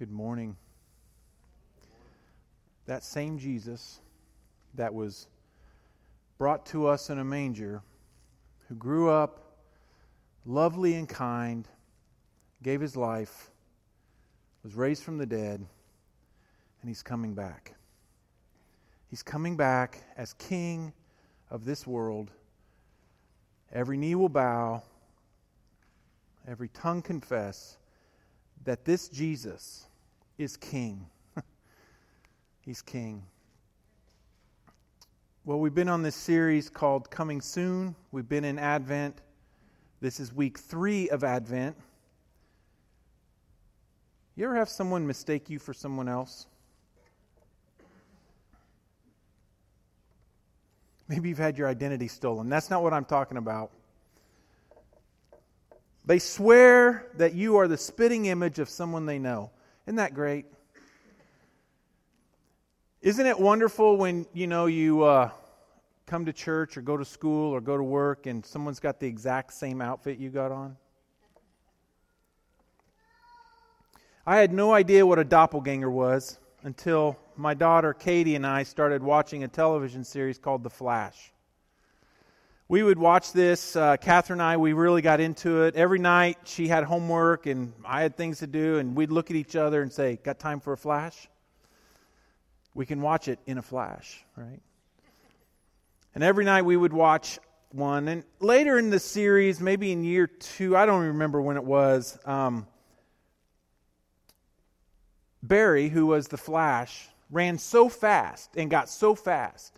Good morning. That same Jesus that was brought to us in a manger, who grew up lovely and kind, gave his life, was raised from the dead, and he's coming back. He's coming back as king of this world. Every knee will bow, every tongue confess that this Jesus is king. He's king. Well, we've been on this series called Coming Soon. We've been in Advent. This is week three of Advent. You ever have someone mistake you for someone else? Maybe you've had your identity stolen. That's not what I'm talking about. They swear that you are the spitting image of someone they know. Isn't that great? Isn't it wonderful when you know you uh, come to church or go to school or go to work and someone's got the exact same outfit you got on? I had no idea what a doppelganger was until my daughter Katie and I started watching a television series called The Flash we would watch this. Uh, Catherine and I, we really got into it. Every night she had homework and I had things to do, and we'd look at each other and say, Got time for a flash? We can watch it in a flash, right? And every night we would watch one. And later in the series, maybe in year two, I don't remember when it was, um, Barry, who was the Flash, ran so fast and got so fast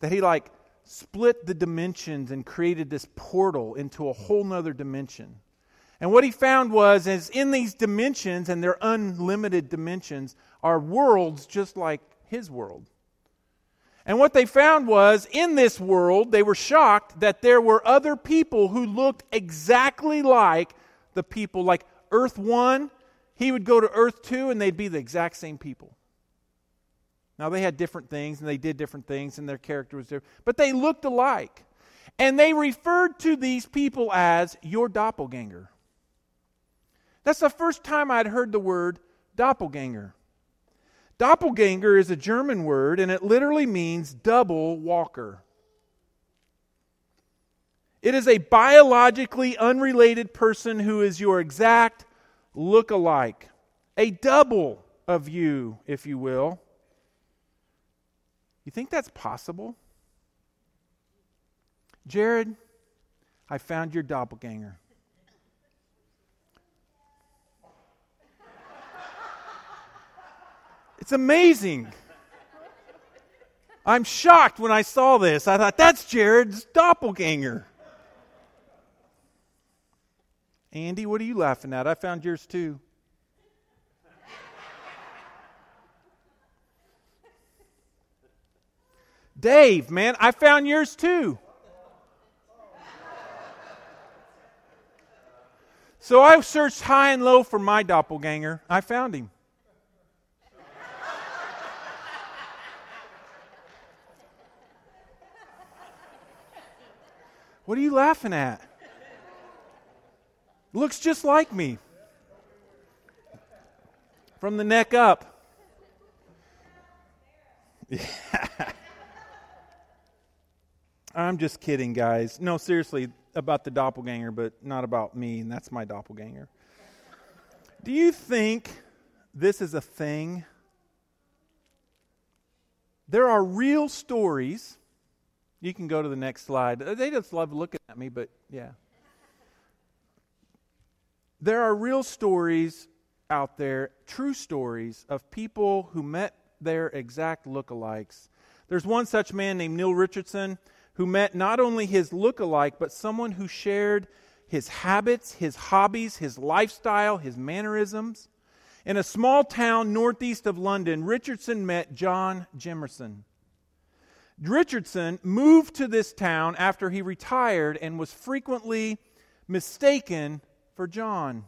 that he like split the dimensions and created this portal into a whole nother dimension. And what he found was, is in these dimensions, and they're unlimited dimensions, are worlds just like his world. And what they found was, in this world, they were shocked that there were other people who looked exactly like the people, like Earth 1, he would go to Earth 2, and they'd be the exact same people. Now, they had different things and they did different things and their character was different, but they looked alike. And they referred to these people as your doppelganger. That's the first time I'd heard the word doppelganger. Doppelganger is a German word and it literally means double walker. It is a biologically unrelated person who is your exact look-alike, a double of you, if you will. You think that's possible? Jared, I found your doppelganger. It's amazing. I'm shocked when I saw this. I thought, that's Jared's doppelganger. Andy, what are you laughing at? I found yours too. Dave, man, I found yours too. So I searched high and low for my doppelganger. I found him. What are you laughing at? Looks just like me. From the neck up. Yeah. I'm just kidding, guys. No, seriously, about the doppelganger, but not about me, and that's my doppelganger. Do you think this is a thing? There are real stories. You can go to the next slide. Uh, they just love looking at me, but yeah. There are real stories out there, true stories of people who met their exact lookalikes. There's one such man named Neil Richardson who met not only his look-alike, but someone who shared his habits, his hobbies, his lifestyle, his mannerisms. In a small town northeast of London, Richardson met John Jemerson. Richardson moved to this town after he retired and was frequently mistaken for John.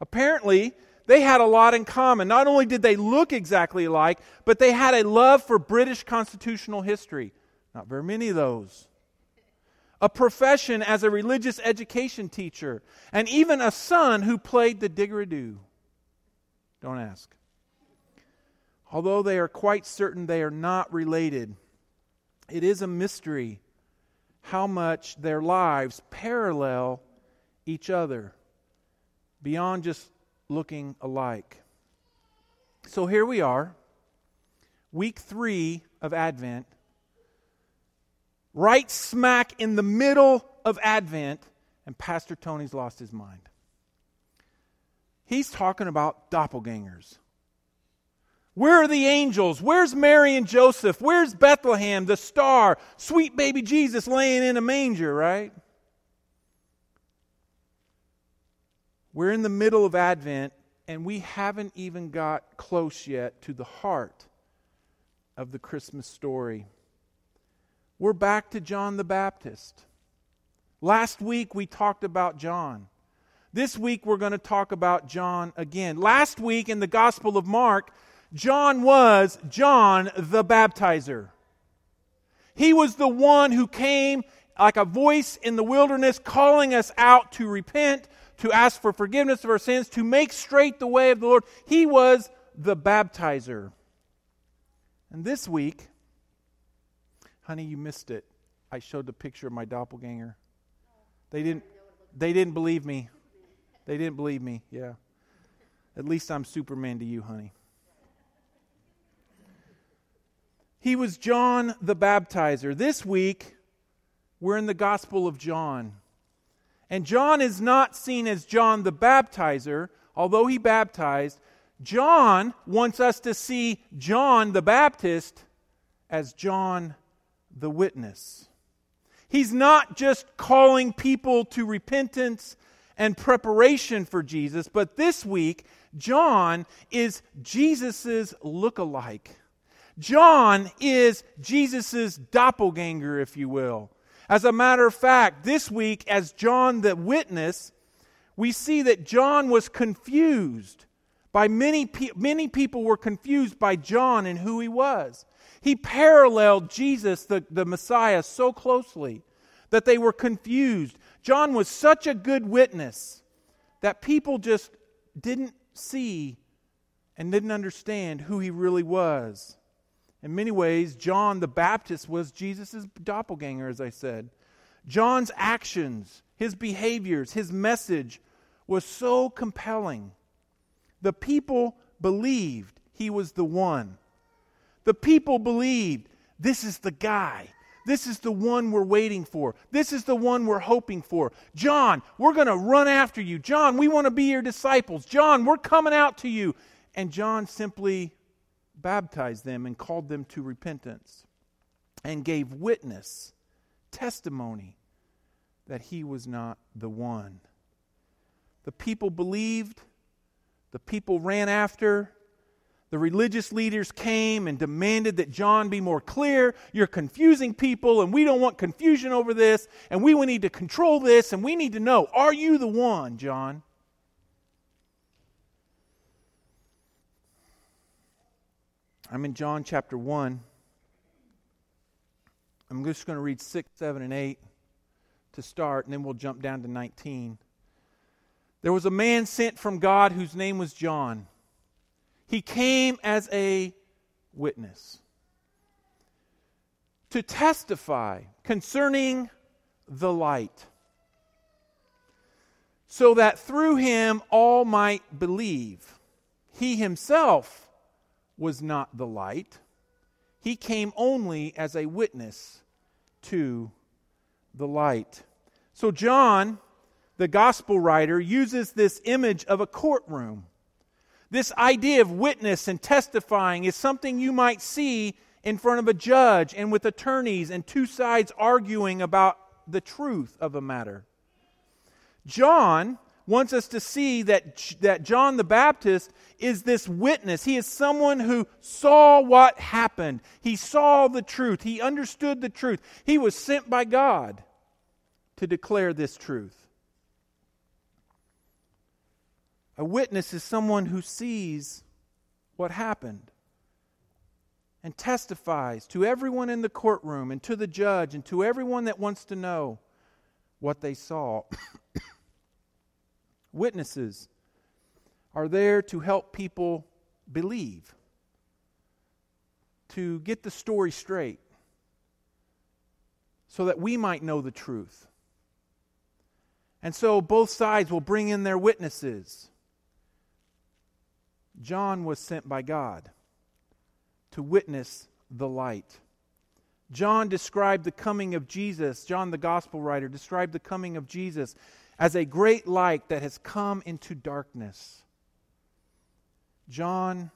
Apparently, they had a lot in common. Not only did they look exactly alike, but they had a love for British constitutional history. Not very many of those. A profession as a religious education teacher, and even a son who played the didgeridoo. Don't ask. Although they are quite certain they are not related, it is a mystery how much their lives parallel each other beyond just looking alike. So here we are, week three of Advent, right smack in the middle of Advent, and Pastor Tony's lost his mind. He's talking about doppelgangers. Where are the angels? Where's Mary and Joseph? Where's Bethlehem, the star, sweet baby Jesus laying in a manger, right? We're in the middle of Advent, and we haven't even got close yet to the heart of the Christmas story. We're back to John the Baptist. Last week we talked about John. This week we're going to talk about John again. Last week in the Gospel of Mark, John was John the baptizer. He was the one who came like a voice in the wilderness calling us out to repent, to ask for forgiveness of our sins, to make straight the way of the Lord. He was the baptizer. And this week, honey, you missed it. I showed the picture of my doppelganger. They didn't they didn't believe me. They didn't believe me. Yeah. At least I'm Superman to you, honey. He was John the Baptizer. This week, we're in the Gospel of John. And John is not seen as John the Baptizer, although he baptized. John wants us to see John the Baptist as John the Witness. He's not just calling people to repentance and preparation for Jesus, but this week, John is Jesus' look-alike. John is Jesus' doppelganger, if you will. As a matter of fact, this week, as John the witness, we see that John was confused by many, pe- many people were confused by John and who he was. He paralleled Jesus, the, the Messiah, so closely that they were confused. John was such a good witness that people just didn't see and didn't understand who he really was. In many ways, John the Baptist was Jesus' doppelganger, as I said. John's actions, his behaviors, his message was so compelling. The people believed he was the one. The people believed this is the guy. This is the one we're waiting for. This is the one we're hoping for. John, we're going to run after you. John, we want to be your disciples. John, we're coming out to you. And John simply baptized them and called them to repentance and gave witness, testimony, that he was not the one. The people believed, the people ran after. The religious leaders came and demanded that John be more clear. You're confusing people, and we don't want confusion over this, and we need to control this, and we need to know are you the one, John? I'm in John chapter 1. I'm just going to read 6, 7, and 8 to start, and then we'll jump down to 19. There was a man sent from God whose name was John. He came as a witness to testify concerning the light, so that through him all might believe. He himself was not the light, he came only as a witness to the light. So, John, the gospel writer, uses this image of a courtroom. This idea of witness and testifying is something you might see in front of a judge and with attorneys and two sides arguing about the truth of a matter. John wants us to see that, that John the Baptist is this witness. He is someone who saw what happened. He saw the truth. He understood the truth. He was sent by God to declare this truth. A witness is someone who sees what happened and testifies to everyone in the courtroom and to the judge and to everyone that wants to know what they saw. Witnesses are there to help people believe, to get the story straight, so that we might know the truth. And so both sides will bring in their witnesses. John was sent by God to witness the light. John described the coming of Jesus, John the gospel writer described the coming of Jesus as a great light that has come into darkness. John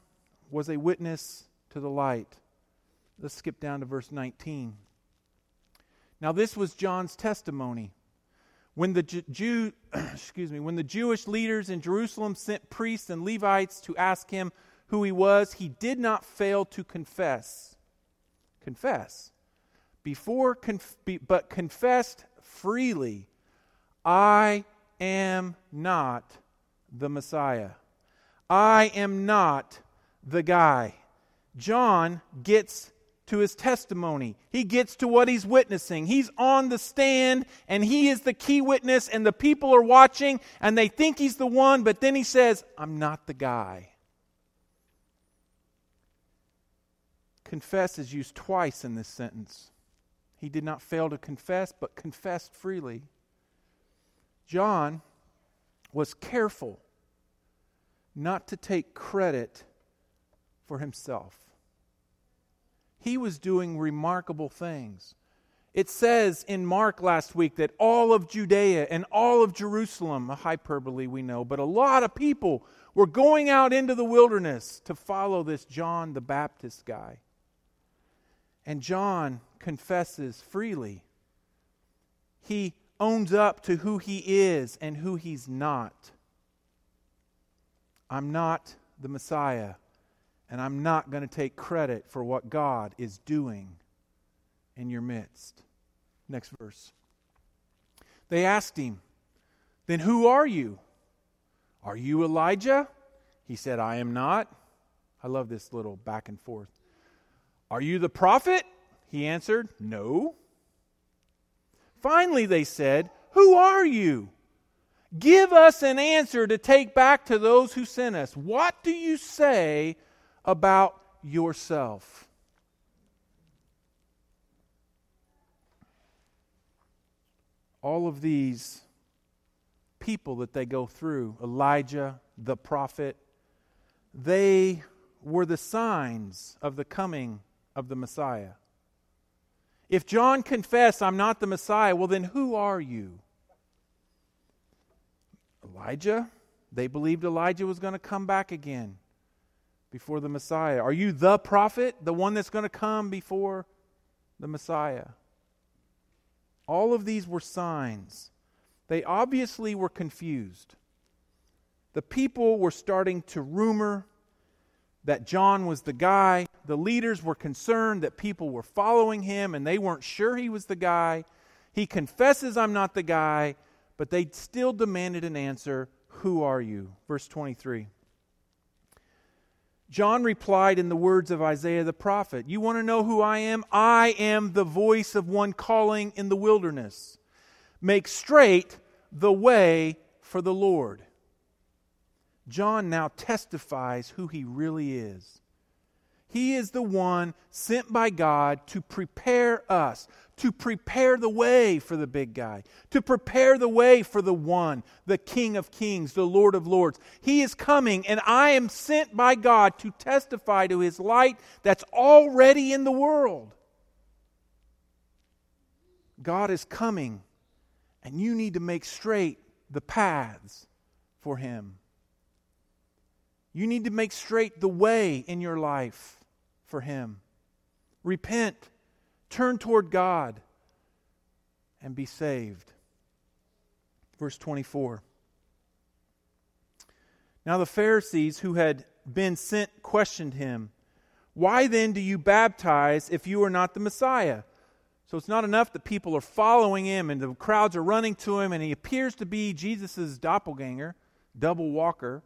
was a witness to the light. Let's skip down to verse 19. Now this was John's testimony. When the Jew, excuse me, when the Jewish leaders in Jerusalem sent priests and Levites to ask him who he was, he did not fail to confess. Confess. Before conf- but confessed freely, I am not the Messiah. I am not the guy. John gets to his testimony. He gets to what he's witnessing. He's on the stand and he is the key witness, and the people are watching and they think he's the one, but then he says, I'm not the guy. Confess is used twice in this sentence. He did not fail to confess, but confessed freely. John was careful not to take credit for himself he was doing remarkable things. It says in Mark last week that all of Judea and all of Jerusalem, a hyperbole we know, but a lot of people were going out into the wilderness to follow this John the Baptist guy. And John confesses freely. He owns up to who he is and who he's not. I'm not the Messiah and I'm not going to take credit for what God is doing in your midst. Next verse. They asked him, Then who are you? Are you Elijah? He said, I am not. I love this little back and forth. Are you the prophet? He answered, No. Finally, they said, Who are you? Give us an answer to take back to those who sent us. What do you say about yourself. All of these people that they go through, Elijah, the prophet, they were the signs of the coming of the Messiah. If John confessed, I'm not the Messiah, well, then who are you? Elijah? They believed Elijah was going to come back again before the Messiah? Are you the prophet, the one that's going to come before the Messiah? All of these were signs. They obviously were confused. The people were starting to rumor that John was the guy. The leaders were concerned that people were following him and they weren't sure he was the guy. He confesses, I'm not the guy, but they still demanded an answer Who are you? Verse 23. John replied in the words of Isaiah the prophet You want to know who I am? I am the voice of one calling in the wilderness. Make straight the way for the Lord. John now testifies who he really is. He is the one sent by God to prepare us, to prepare the way for the big guy, to prepare the way for the one, the King of Kings, the Lord of Lords. He is coming, and I am sent by God to testify to his light that's already in the world. God is coming, and you need to make straight the paths for him. You need to make straight the way in your life for Him. Repent, turn toward God, and be saved. Verse 24. Now the Pharisees who had been sent questioned him, Why then do you baptize if you are not the Messiah? So it's not enough that people are following him and the crowds are running to him, and he appears to be Jesus' doppelganger, double walker.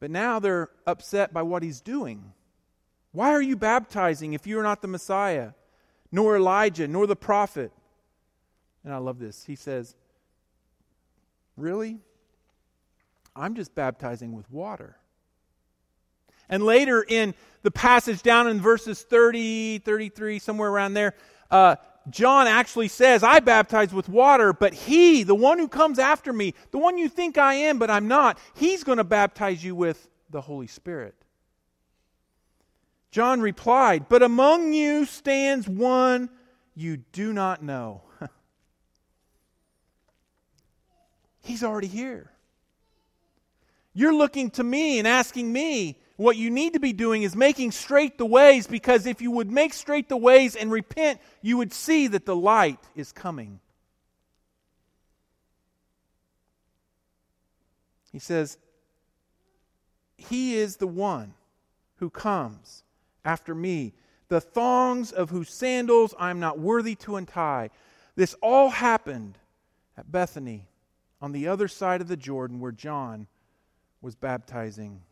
But now they're upset by what he's doing. Why are you baptizing if you are not the Messiah, nor Elijah, nor the prophet? And I love this. He says, Really? I'm just baptizing with water. And later in the passage down in verses 30, 33, somewhere around there, uh, John actually says, I baptize with water, but he, the one who comes after me, the one you think I am, but I'm not, he's going to baptize you with the Holy Spirit. John replied, But among you stands one you do not know. He's already here. You're looking to me and asking me, what you need to be doing is making straight the ways because if you would make straight the ways and repent, you would see that the light is coming. He says, He is the one who comes after me, the thongs of whose sandals I am not worthy to untie. This all happened at Bethany on the other side of the Jordan where John was baptizing.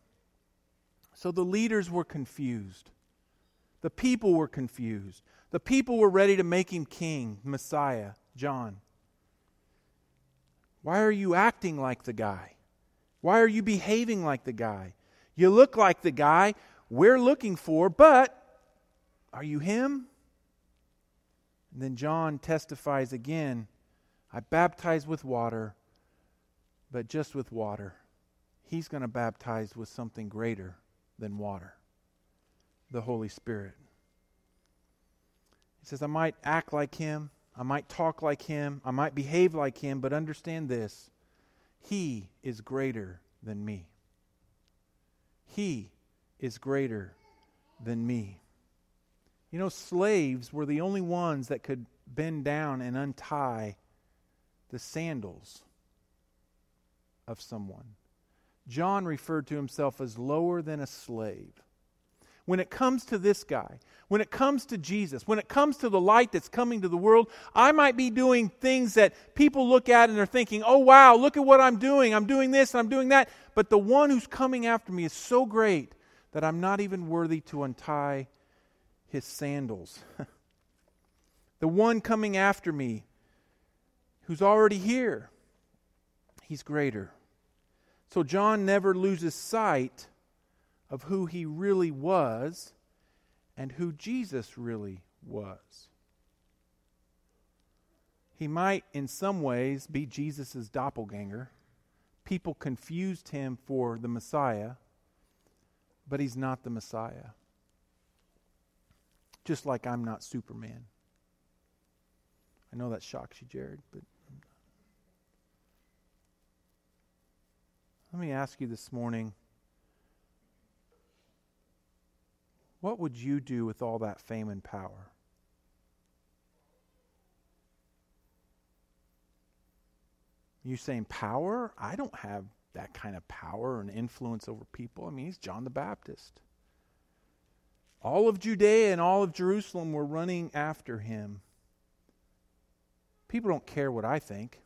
So the leaders were confused. The people were confused. The people were ready to make him king, Messiah, John. Why are you acting like the guy? Why are you behaving like the guy? You look like the guy we're looking for, but are you him? And then John testifies again I baptize with water, but just with water. He's going to baptize with something greater than water the Holy Spirit. He says, I might act like him, I might talk like him, I might behave like him, but understand this He is greater than me. He is greater than me. You know, slaves were the only ones that could bend down and untie the sandals of someone. John referred to himself as lower than a slave. When it comes to this guy, when it comes to Jesus, when it comes to the light that's coming to the world, I might be doing things that people look at and they're thinking, oh, wow, look at what I'm doing. I'm doing this and I'm doing that. But the one who's coming after me is so great that I'm not even worthy to untie his sandals. the one coming after me, who's already here, he's greater. So John never loses sight of who he really was and who Jesus really was. He might, in some ways, be Jesus' doppelganger. People confused him for the Messiah, but he's not the Messiah. Just like I'm not Superman. I know that shocks you, Jared, but Let me ask you this morning what would you do with all that fame and power? You saying power? I don't have that kind of power and influence over people. I mean, he's John the Baptist. All of Judea and all of Jerusalem were running after him. People don't care what I think.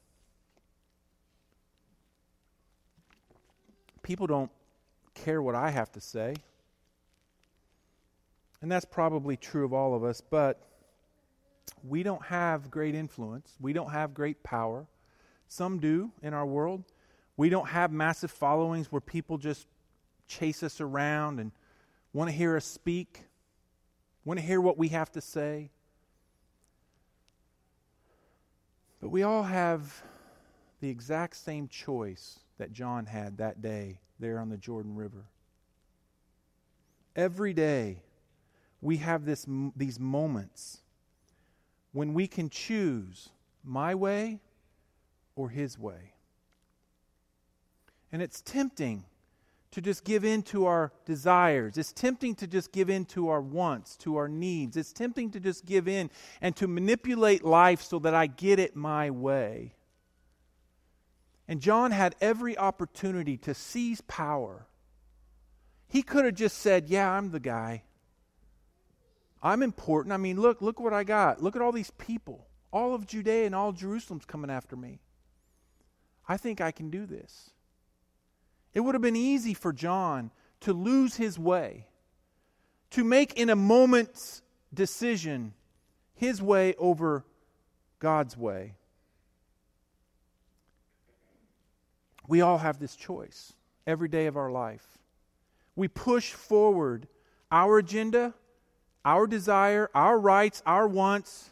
people don't care what I have to say. And that's probably true of all of us, but we don't have great influence. We don't have great power. Some do in our world. We don't have massive followings where people just chase us around and want to hear us speak, want to hear what we have to say. But we all have the exact same choice that John had that day there on the Jordan River. Every day, we have this, these moments when we can choose my way or his way. And it's tempting to just give in to our desires. It's tempting to just give in to our wants, to our needs. It's tempting to just give in and to manipulate life so that I get it my way. And John had every opportunity to seize power. He could have just said, Yeah, I'm the guy. I'm important. I mean, look, look what I got. Look at all these people. All of Judea and all Jerusalem's coming after me. I think I can do this. It would have been easy for John to lose his way, to make in a moment's decision his way over God's way. We all have this choice. every day of our life. We push forward our agenda, our desire, our rights, our wants,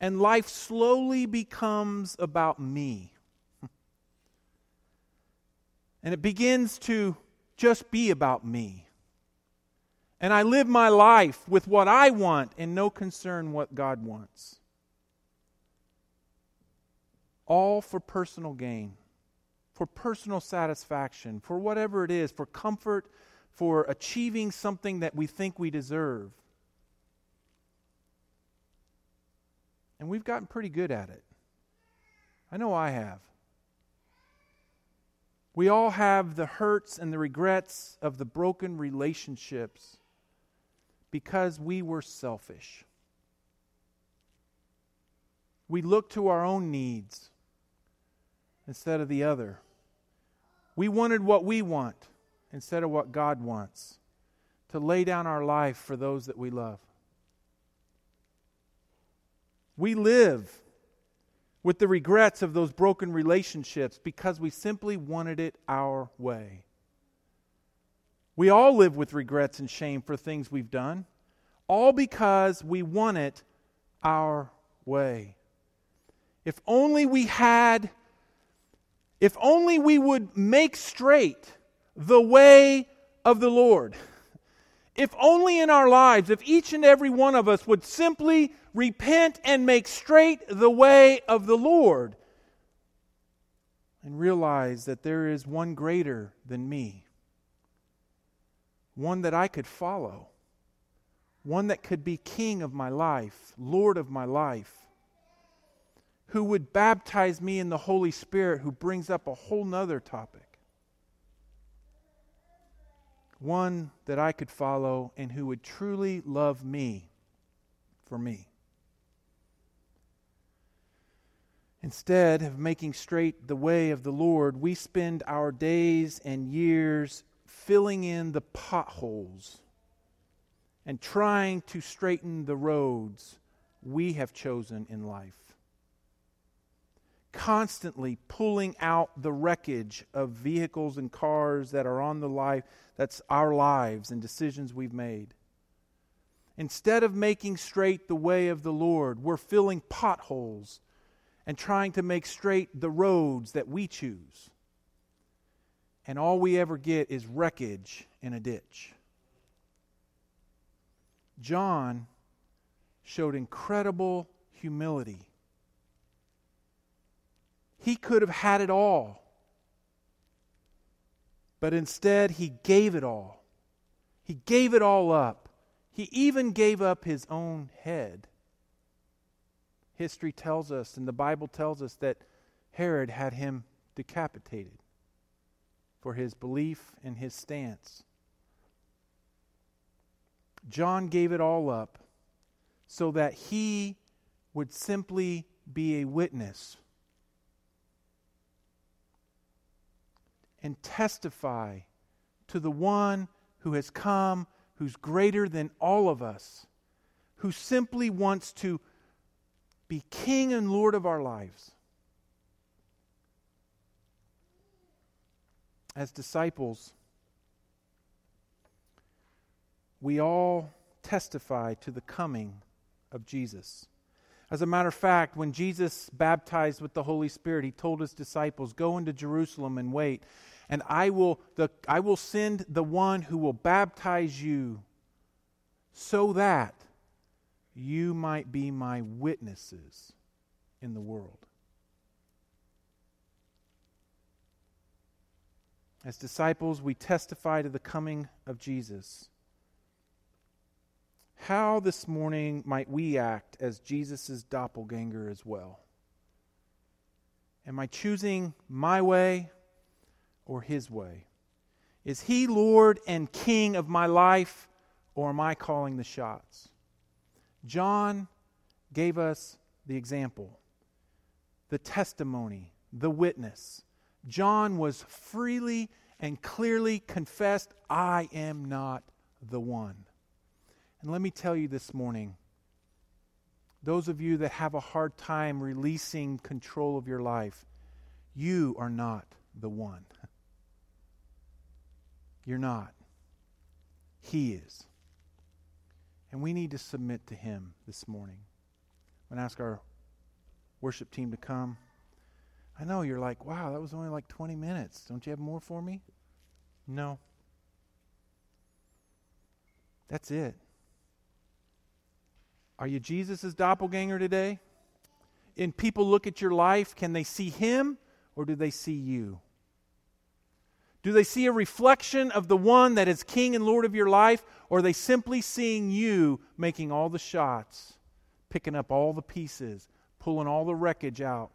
and life slowly becomes about me. And it begins to just be about me. And I live my life with what I want and no concern what God wants. All for personal gain, for personal satisfaction, for whatever it is, for comfort, for achieving something that we think we deserve. And we've gotten pretty good at it. I know I have. We all have the hurts and the regrets of the broken relationships because we were selfish. We look to our own needs instead of the other. We wanted what we want instead of what God wants to lay down our life for those that we love. We live with the regrets of those broken relationships because we simply wanted it our way. We all live with regrets and shame for things we've done, all because we want it our way. If only we had, if only we would make straight the way of the Lord. If only in our lives, if each and every one of us would simply repent and make straight the way of the Lord and realize that there is one greater than me, one that I could follow, one that could be king of my life, Lord of my life, who would baptize me in the Holy Spirit, who brings up a whole nother topic one that I could follow and who would truly love me for me. Instead of making straight the way of the Lord, we spend our days and years filling in the potholes and trying to straighten the roads we have chosen in life constantly pulling out the wreckage of vehicles and cars that are on the life that's our lives and decisions we've made. Instead of making straight the way of the Lord, we're filling potholes and trying to make straight the roads that we choose. And all we ever get is wreckage in a ditch. John showed incredible humility he could have had it all. But instead, he gave it all. He gave it all up. He even gave up his own head. History tells us, and the Bible tells us, that Herod had him decapitated for his belief and his stance. John gave it all up so that he would simply be a witness and testify to the one who has come, who's greater than all of us, who simply wants to be King and Lord of our lives. As disciples, we all testify to the coming of Jesus. As a matter of fact, when Jesus baptized with the Holy Spirit, he told his disciples, Go into Jerusalem and wait and I will, the, I will send the one who will baptize you so that you might be my witnesses in the world. As disciples, we testify to the coming of Jesus. How this morning might we act as Jesus' doppelganger as well? Am I choosing my way or his way? Is he Lord and King of my life, or am I calling the shots? John gave us the example, the testimony, the witness. John was freely and clearly confessed, I am not the one. And let me tell you this morning, those of you that have a hard time releasing control of your life, you are not the one. You're not. He is. And we need to submit to Him this morning. I'm going to ask our worship team to come. I know you're like, wow, that was only like 20 minutes. Don't you have more for me? No. That's it. Are you Jesus' doppelganger today? And people look at your life, can they see him or do they see you? Do they see a reflection of the one that is King and Lord of your life, or are they simply seeing you making all the shots, picking up all the pieces, pulling all the wreckage out?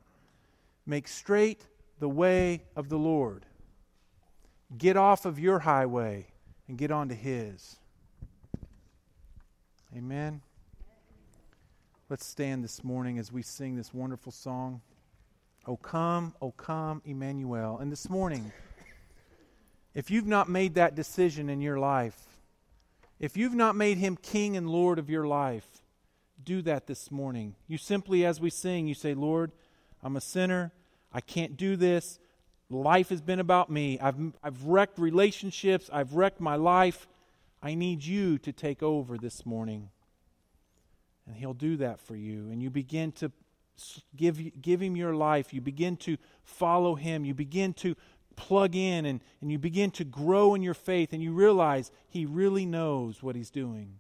Make straight the way of the Lord. Get off of your highway and get onto His. Amen. Let's stand this morning as we sing this wonderful song. O come, O come, Emmanuel. And this morning, if you've not made that decision in your life, if you've not made him king and lord of your life, do that this morning. You simply, as we sing, you say, Lord, I'm a sinner. I can't do this. Life has been about me. I've, I've wrecked relationships. I've wrecked my life. I need you to take over this morning. And He'll do that for you. And you begin to give, give Him your life. You begin to follow Him. You begin to plug in and, and you begin to grow in your faith and you realize He really knows what He's doing.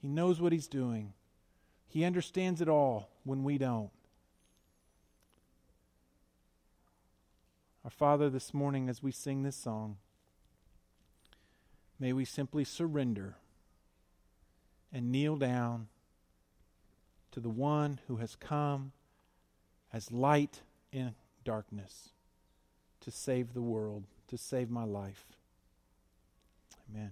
He knows what He's doing. He understands it all when we don't. Our Father, this morning as we sing this song, may we simply surrender and kneel down to the one who has come as light in darkness to save the world, to save my life. Amen.